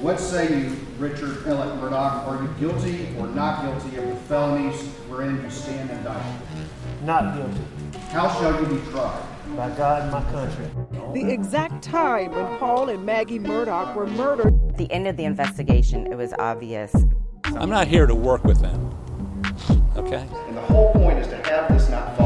What say you, Richard Ellett Murdaugh? Are you guilty or not guilty of the felonies wherein you stand indicted? Not guilty. How shall you be tried? By God and my country. The exact time when Paul and Maggie Murdaugh were murdered. At the end of the investigation, it was obvious. I'm not here to work with them. Okay? And the whole point is to have this not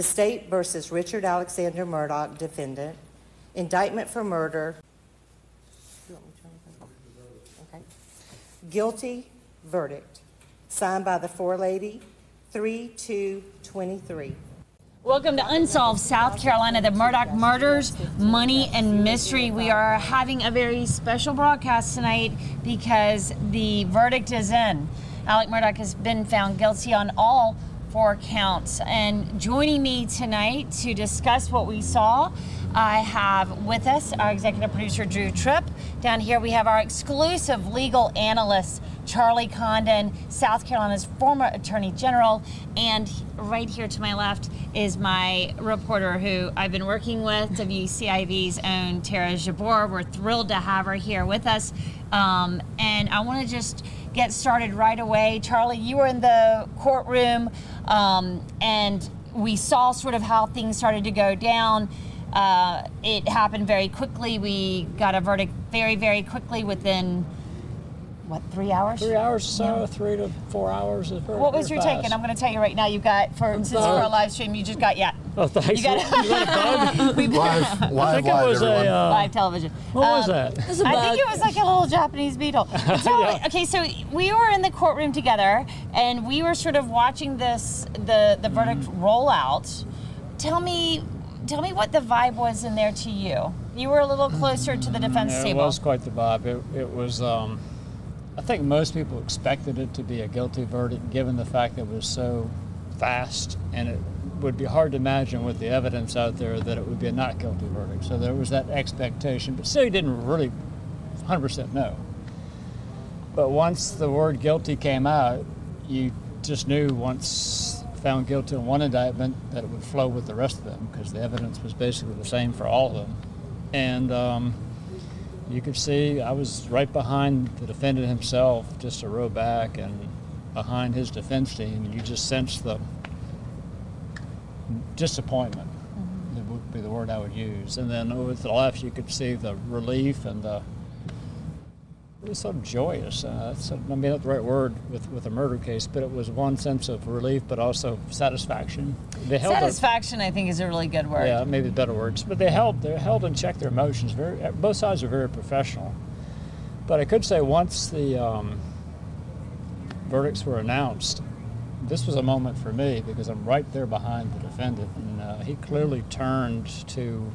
The State versus Richard Alexander Murdaugh, defendant. Indictment for murder. Okay. Guilty verdict. Signed by the four lady, 3 2 23. Welcome to Unsolved South Carolina, the Murdaugh murders, money, and mystery. We are having a very special broadcast tonight because the verdict is in. Alex Murdaugh has been found guilty on all four counts. And joining me tonight to discuss what we saw, I have with us our executive producer, Drew Tripp. Down here, we have our exclusive legal analyst, Charlie Condon, South Carolina's former Attorney General. And right here to my left is my reporter who I've been working with, WCIV's own Tara Jabor. We're thrilled to have her here with us. Um, and I want to just get started right away. Charlie, you were in the courtroom um, and we saw sort of how things started to go down. Uh, it happened very quickly. We got a verdict very, very quickly within what three hours? Three hours so, Yeah. three to four hours. Very, What was your fast. take? And I'm going to tell you right now. You got for since for a live stream, you just got yeah. Oh, thanks. You got You got a bug? we Live, I live, think it live, was everyone. a. Uh, live television. what was Um, that? I think it was like a little Japanese beetle. So, Yeah. Okay, so we were in the courtroom together, and we were sort of watching this the the verdict Mm-hmm. roll out. Tell me, tell me what the vibe was in there to you. You were a little closer to the defense Yeah, it table. was quite the vibe. It, it was. Um, I think most people expected it to be a guilty verdict, given the fact that it was so fast, and it would be hard to imagine with the evidence out there that it would be a not guilty verdict. So there was that expectation, but still, you didn't really 100% know. But once the word guilty came out, you just knew once found guilty on one indictment that it would flow with the rest of them because the evidence was basically the same for all of them. And um, you could see I was right behind the defendant himself, just a row back, and behind his defense team. You just sensed the disappointment. That would be the word I would use. And then over to the left, you could see the relief and the it was sort of joyous. Uh, that's, I mean, not the right word with, with a murder case, but it was one sense of relief, but also satisfaction. They held Satisfaction, I think, is a really good word. yeah, maybe better words. But they held they held and checked their emotions. Very both sides are very professional. But I could say once the um, verdicts were announced, this was a moment for me because I'm right there behind the defendant, and uh, he clearly turned to.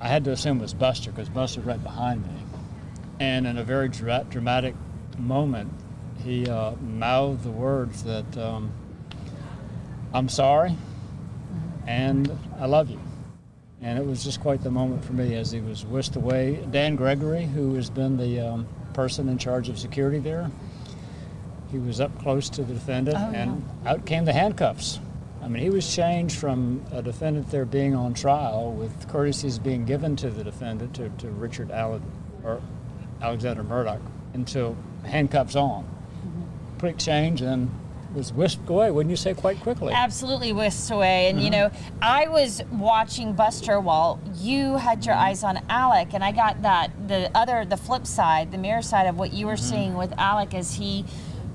I had to assume it was Buster because Buster's right behind me, and in a very dra- dramatic moment, he uh, mouthed the words that. Um, I'm sorry, and I love you. And it was just quite the moment for me as he was whisked away. Dan Gregory, who has been the um, person in charge of security there, he was up close to the defendant, Oh, and out came the handcuffs. I mean, he was changed from a defendant there being on trial with courtesies being given to the defendant, to, to Richard Allen, or Alexander Murdaugh, into handcuffs on. Mm-hmm. Quick change, and was whisked away, wouldn't you say, quite quickly? absolutely whisked away. And you uh-huh. know, I was watching Buster while you had your eyes on Alex, and I got that the other, the flip side, the mirror side of what you were mm-hmm. seeing with Alex as he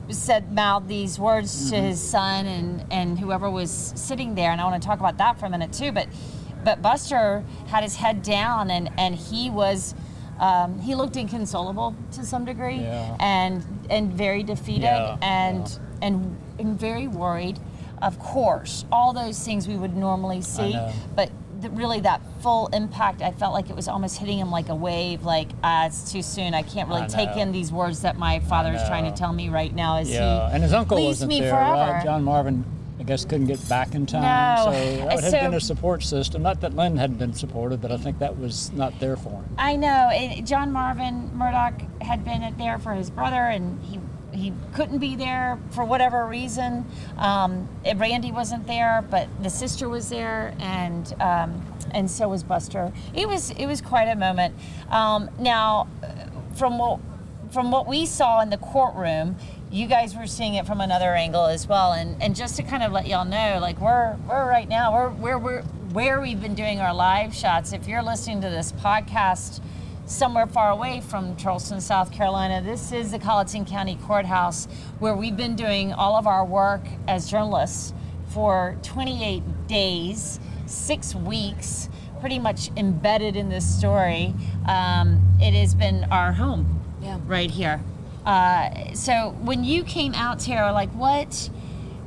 said mouthed these words to Mm-hmm. his son and and whoever was sitting there, and I want to talk about that for a minute too. But but Buster had his head down, and and he was. Um, he looked inconsolable to some degree, Yeah. and and very defeated, Yeah, and and and very worried. Of course, all those things we would normally see, but the, really that full impact, I felt like it was almost hitting him like a wave. Like ah, it's too soon. I can't really I take in these words that my father is trying to tell me right now. As Yeah, he and his uncle leaves wasn't me there, forever. right? John Marvin, I guess, couldn't get back in time. No. So that would have So- been a support system. Not that Lynn hadn't been supported, but I think that was not there for him. I know. And John Marvin Murdaugh had been there for his brother, and he he couldn't be there for whatever reason. Um, Randy wasn't there, but the sister was there, and um, and so was Buster. It was it was quite a moment. Um, now, from what from what we saw in the courtroom. You guys were seeing it from another angle as well, and, and just to kind of let y'all know, like we're we're right now we're where we're where we've been doing our live shots. If you're listening to this podcast somewhere far away from Charleston, South Carolina. This is the Colleton County Courthouse where we've been doing all of our work as journalists for 28 days, six weeks, pretty much embedded in this story. Um, it has been our home Yeah. right here. Uh, so when you came out, Tara, like what?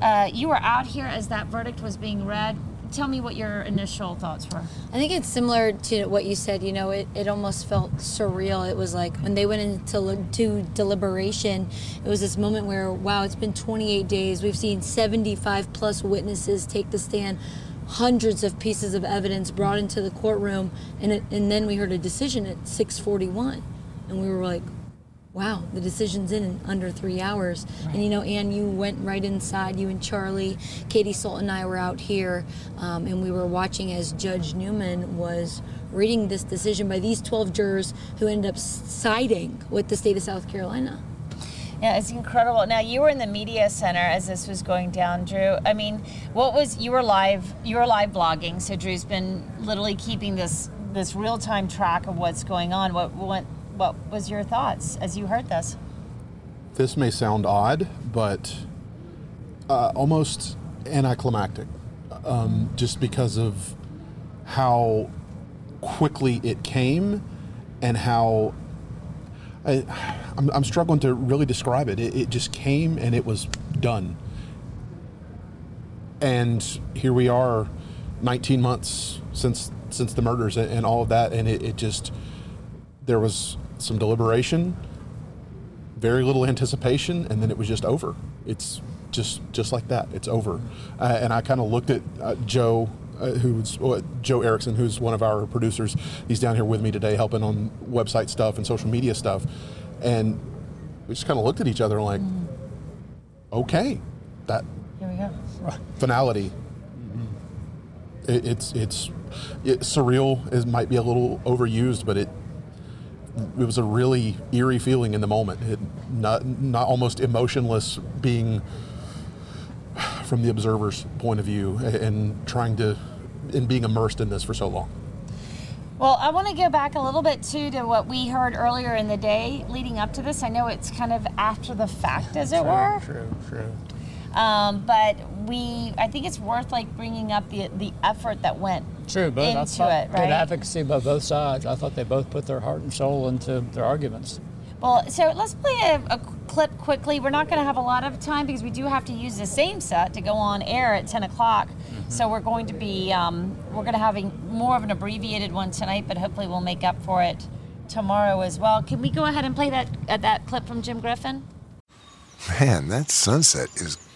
Uh, you were out here as that verdict was being read. Tell me what your initial thoughts were. I think it's similar to what you said. You know, it, it almost felt surreal. It was like when they went into to deliberation, it was this moment where, wow, it's been 28 days. We've seen 75 plus witnesses take the stand, hundreds of pieces of evidence brought into the courtroom, and it, and then we heard a decision at 6:41, and we were like, wow, the decision's in in under three hours. And you know, Anne, you went right inside. You and Charlie, Katie Salt, and I were out here, um, and we were watching as Judge Newman was reading this decision by these 12 jurors who ended up siding with the state of South Carolina. Yeah, it's incredible. Now you were in the media center as this was going down, Drew. I mean, what was you were live? You were live blogging, so Drew's been literally keeping this this real time track of what's going on. What what what was your thoughts as you heard this? This may sound odd, but uh, almost anticlimactic, um, just because of how quickly it came and how I, I'm, I'm struggling to really describe it. it. It just came and it was done. And here we are, 19 months since since the murders and, and all of that, and it, it just there was some deliberation, very little anticipation, and then it was just over. It's just just like that. It's over. Uh, and I kind of looked at uh, Joe, uh, who's uh, Joe Erickson, who's one of our producers. He's down here with me today, helping on website stuff and social media stuff. And we just kind of looked at each other like, okay, that Here we go. finality. It, it's it's it, surreal. Is might be a little overused, but it it was a really eerie feeling in the moment. It, not not almost emotionless being from the observer's point of view and trying to and being immersed in this for so long. Well, I want to go back a little bit too to what we heard earlier in the day leading up to this. I know it's kind of after the fact, as it were. True, true. Um, but we, I think it's worth like bringing up the the effort that went into it. True, but I thought it, good advocacy by both sides. I thought they both put their heart and soul into their arguments. Well, so let's play a, a clip quickly. We're not going to have a lot of time because we do have to use the same set to go on air at 10 o'clock. So we're going to be, um, we're going to have a, more of an abbreviated one tonight, but hopefully we'll make up for it tomorrow as well. Can we go ahead and play that uh, that clip from Jim Griffin? Man, that sunset is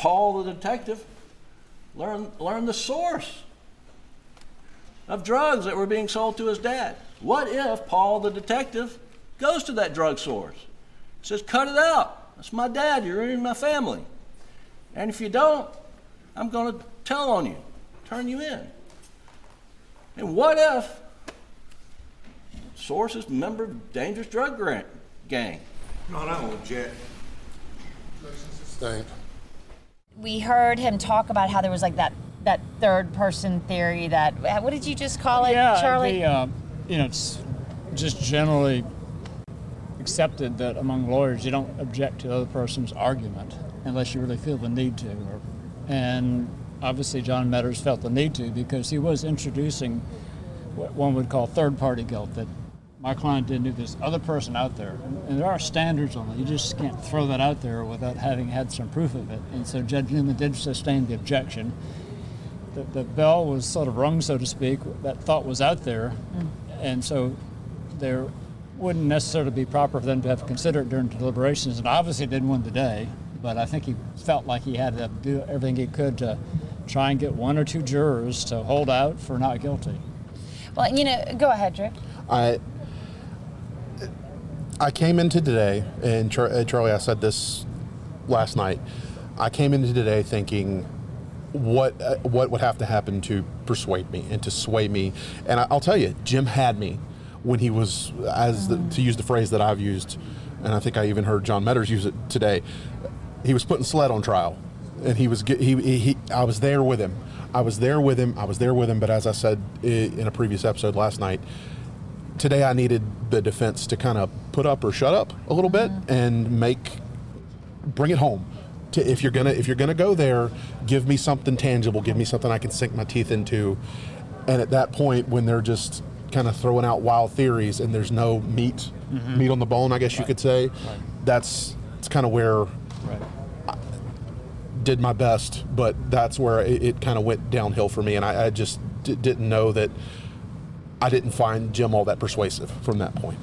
Paul the detective learned, learned the source of drugs that were being sold to his dad? What if Paul the detective goes to that drug source? Says, cut it out. That's my dad. You're ruining my family. And if you don't, I'm going to tell on you, turn you in. And what if Source is a member of dangerous drug grant gang? No, I don't object. Sustained. We heard him talk about how there was like that that third person theory that what did you just call it, yeah, Charlie? The, uh, you know, it's just generally accepted that among lawyers you don't object to the other person's argument unless you really feel the need to. Or, and obviously, John Meadors felt the need to because he was introducing what one would call third party guilt that my client didn't do this other person out there. And, and there are standards on it. You just can't throw that out there without having had some proof of it. And so Judge Newman did sustain the objection. The, the bell was sort of rung, so to speak. That thought was out there. Mm. And so there wouldn't necessarily be proper for them to have considered it during deliberations. And obviously didn't win the day. But I think he felt like he had to do everything he could to try and get one or two jurors to hold out for not guilty. well, you know, go ahead, Drew. I I came into today, and uh, Charlie, I said this last night. I came into today thinking, what uh, what would have to happen to persuade me and to sway me? And I, I'll tell you, Jim had me when he was, as the, to use the phrase that I've used, and I think I even heard John Meadors use it today. He was putting SLED on trial, and he was he, he, he I was there with him. I was there with him. I was there with him. But as I said in a previous episode last night, today I needed the defense to kind of put up or shut up a little bit and make bring it home. To if you're gonna if you're gonna go there, give me something tangible. Give me something I can sink my teeth into. And at that point, when they're just kind of throwing out wild theories and there's no meat Mhm. meat on the bone, I guess you could say, that's it's kind of where I did my best, but that's where it, it kind of went downhill for me, and I, I just d- didn't know that I didn't find Jim all that persuasive from that point.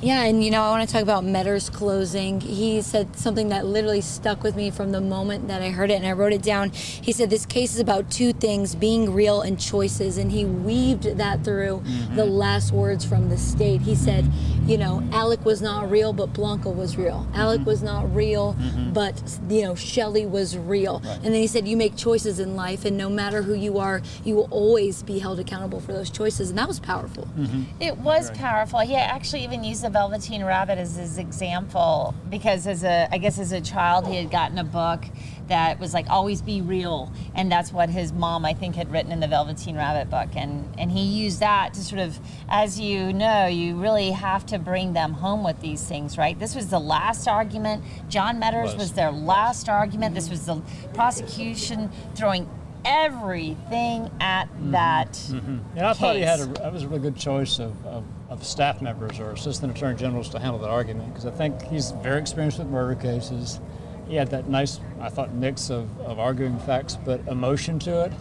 Yeah, and you know, I want to talk about Meadors' closing. He said something that literally stuck with me from the moment that I heard it, and I wrote it down. He said, This case is about two things being real and choices, and he weaved that through mm-hmm. the last words from the state. He said, You know, Alex was not real, but Blanca was real. Alex mm-hmm. was not real, mm-hmm. but, you know, Shelly was real. And then he said, You make choices in life, and no matter who you are, you will always be held accountable for those choices. And that was powerful. Mm-hmm. It was Right. powerful. He actually even used the Velveteen Rabbit as his example because, as a, I guess, as a child, he had gotten a book that was like "Always Be Real," and that's what his mom, I think, had written in the Velveteen Rabbit book, and and he used that to sort of, as you know, you really have to bring them home with these things, right? This was the last argument. John Meadors Was. was their last argument. This was the prosecution throwing everything at that. Mhm. Yeah, I thought he had a, that was a really good choice of, of, of staff members or assistant attorney generals to handle that argument because I think he's very experienced with murder cases. He had that nice, I thought, mix of, of arguing facts but emotion to it,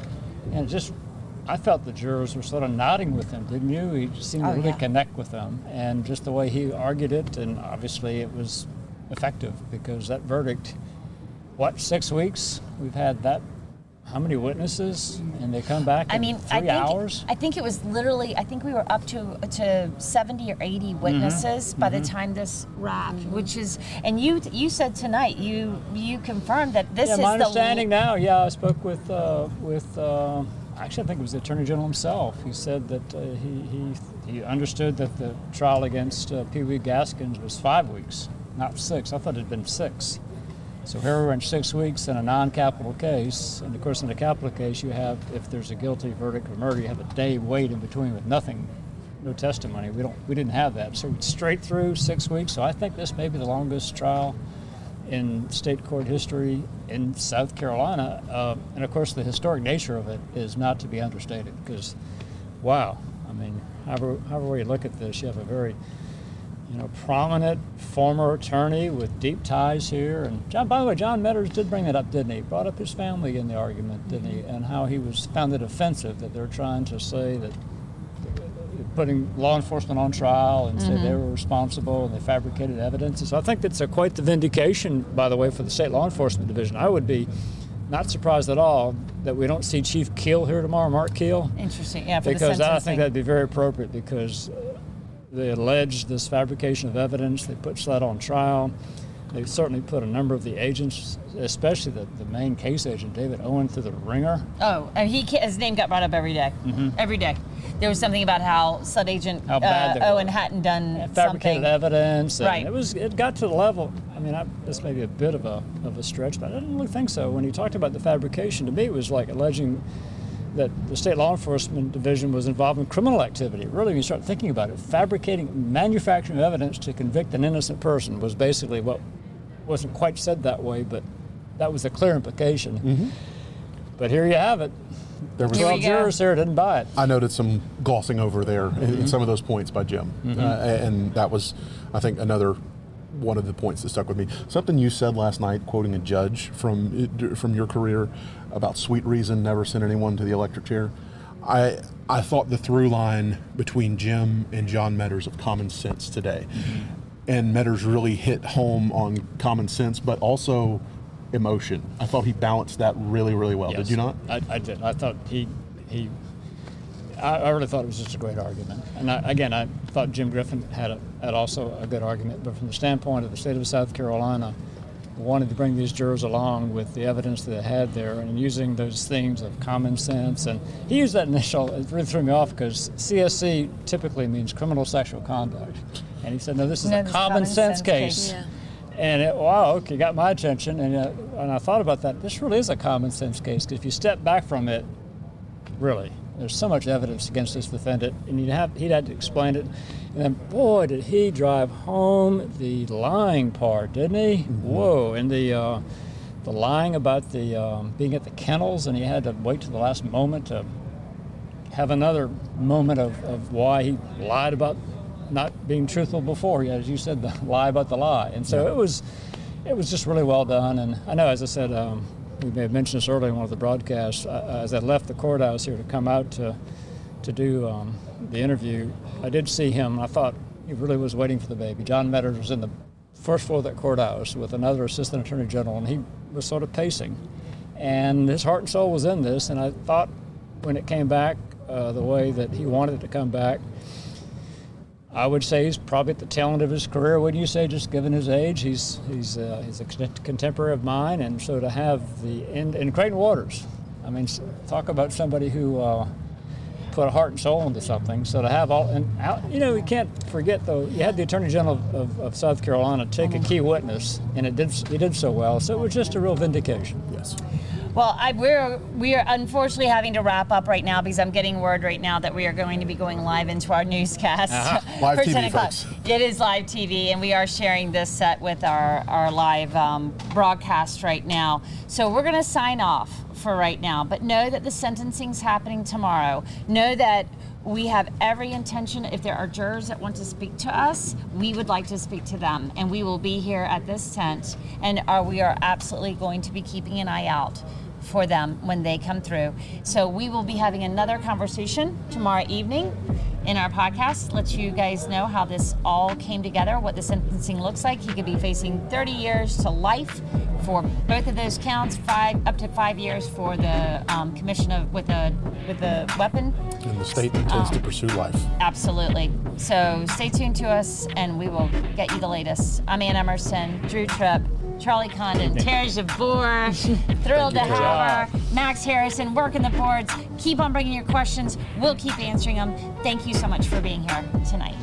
and just. I felt the jurors were sort of nodding with him, didn't you? He just seemed Oh, to really yeah. connect with them, and just the way he argued it, and obviously it was effective because that verdict. What six weeks? We've had that. How many witnesses? And they come back. I mean, three I think hours. I think it was literally. I think we were up to to seventy or eighty witnesses by the mhm. time this wrapped, which is. And you you said tonight you you confirmed that this yeah, is my the understanding now. Yeah, I spoke with uh, with uh, actually I think it was the attorney general himself. He said that uh, he, he he understood that the trial against uh, Pee Wee Gaskins was five weeks, not six. I thought it had been six. So here we're in six weeks in a non-capital case, and of course in a capital case you have, if there's a guilty verdict of murder, you have a day wait in between with nothing, no testimony. We don't, we didn't have that. So straight through six weeks. So I think this may be the longest trial in state court history in South Carolina. Uh, and of course, the historic nature of it is not to be understated because, wow, I mean, however, however you look at this, you have a very you know, prominent former attorney with deep ties here. And John, by the way, John Meadors did bring that up, didn't he? Brought up his family in the argument, didn't he? And how he was found it offensive that they're trying to say that putting law enforcement on trial and say they Mhm. were responsible and they fabricated evidence. And so I think that's a, quite the vindication, by the way, for the state law enforcement division. I would be not surprised at all that we don't see Chief Keel here tomorrow, Mark Keel. Interesting, yeah, for the because I think that'd be very appropriate because they alleged this fabrication of evidence. They put SLED on trial. They certainly put a number of the agents, especially the, the main case agent, David Owen, through the ringer. Oh, and he his name got brought up every day. Mhm. Every day. There was something about how SLED Agent How uh, were. Owen hadn't done fabricated something. evidence. Right. It was. It got to the level. I mean, I, this may be a bit of a of a stretch, but I didn't really think so. When he talked about the fabrication, to me, it was like alleging that the state law enforcement division was involved in criminal activity. Really, when you start thinking about it, fabricating, manufacturing evidence to convict an innocent person was basically what wasn't quite said that way, but that was a clear implication. Mhm. But here you have it. There was 12 jurors there didn't buy it. I noted some glossing over there in, in some of those points by Jim, Mhm. uh, and that was, I think, another one of the points that stuck with me. Something you said last night, quoting a judge from from your career about sweet reason never sent anyone to the electric chair. I I thought the through line between Jim and John Meadors of common sense today, mm-hmm. and Meadors really hit home on common sense, but also emotion. I thought he balanced that really, really well. Did you not? I, I did. I thought he he. I, I really thought it was just a great argument, and I, again, I thought Jim Griffin had a, had also a good argument. But from the standpoint of the state of South Carolina, wanted to bring these jurors along with the evidence that they had there, and using those themes of common sense. And he used that initial. It really threw me off because CSC typically means criminal sexual conduct, and he said, "No, this is No, a common, sense, case." Yeah. And it, wow, okay, got my attention. And, uh, and I thought about that. This really is a common sense case because if you step back from it, really, there's so much evidence against this defendant, and he'd have he'd had to explain it. And then, boy, did he drive home the lying part, didn't he? Whoa! And the uh, the lying about the um, being at the kennels, and he had to wait to the last moment to have another moment of, of why he lied about not being truthful before. Yeah, as you said, the lie about the lie. And so Yeah. it was, it was just really well done. And I know, as I said, um, we may have mentioned this earlier in one of the broadcasts. As I left the courthouse here to come out to, to do um, the interview, I did see him. I thought he really was waiting for the baby. John Meadors was in the first floor of that courthouse with another assistant attorney general, and he was sort of pacing. And his heart and soul was in this. And I thought when it came back uh, the way that he wanted it to come back, I would say he's probably at the tail end of his career. Wouldn't you say, just given his age? He's he's uh, he's a contemporary of mine, and so to have the and, and Creighton Waters, I mean, talk about somebody who uh, put a heart and soul into something. So to have all and out, you know, we can't forget though. You had the Attorney General of, of, of South Carolina take a key witness, and it did he did so well. So it was just a real vindication. Yes. Well, I, we're we are unfortunately having to wrap up right now because I'm getting word right now that we are going to be going live into our newscast Uh-huh. Live for TV, 10 o'clock. folks. It is live TV, and we are sharing this set with our our live um, broadcast right now. So we're going to sign off for right now, but know that the sentencing's happening tomorrow. Know that. We have every intention, if there are jurors that want to speak to us, we would like to speak to them. And we will be here at this tent, and are, we are absolutely going to be keeping an eye out for them when they come through. So we will be having another conversation tomorrow evening in our podcast. Let you guys know how this all came together, what the sentencing looks like. He could be facing 30 years to life for both of those counts, five up to five years for the um, commission of with a with a weapon. And the state intends Um, to pursue life. Absolutely. So stay tuned to us, and we will get you the latest. I'm Ann Emerson, Drew Tripp, Charlie Condon, Terry Jabor. Thrilled to have her. Max Harrison, working the boards. Keep on bringing your questions. We'll keep answering them. Thank you so much for being here tonight.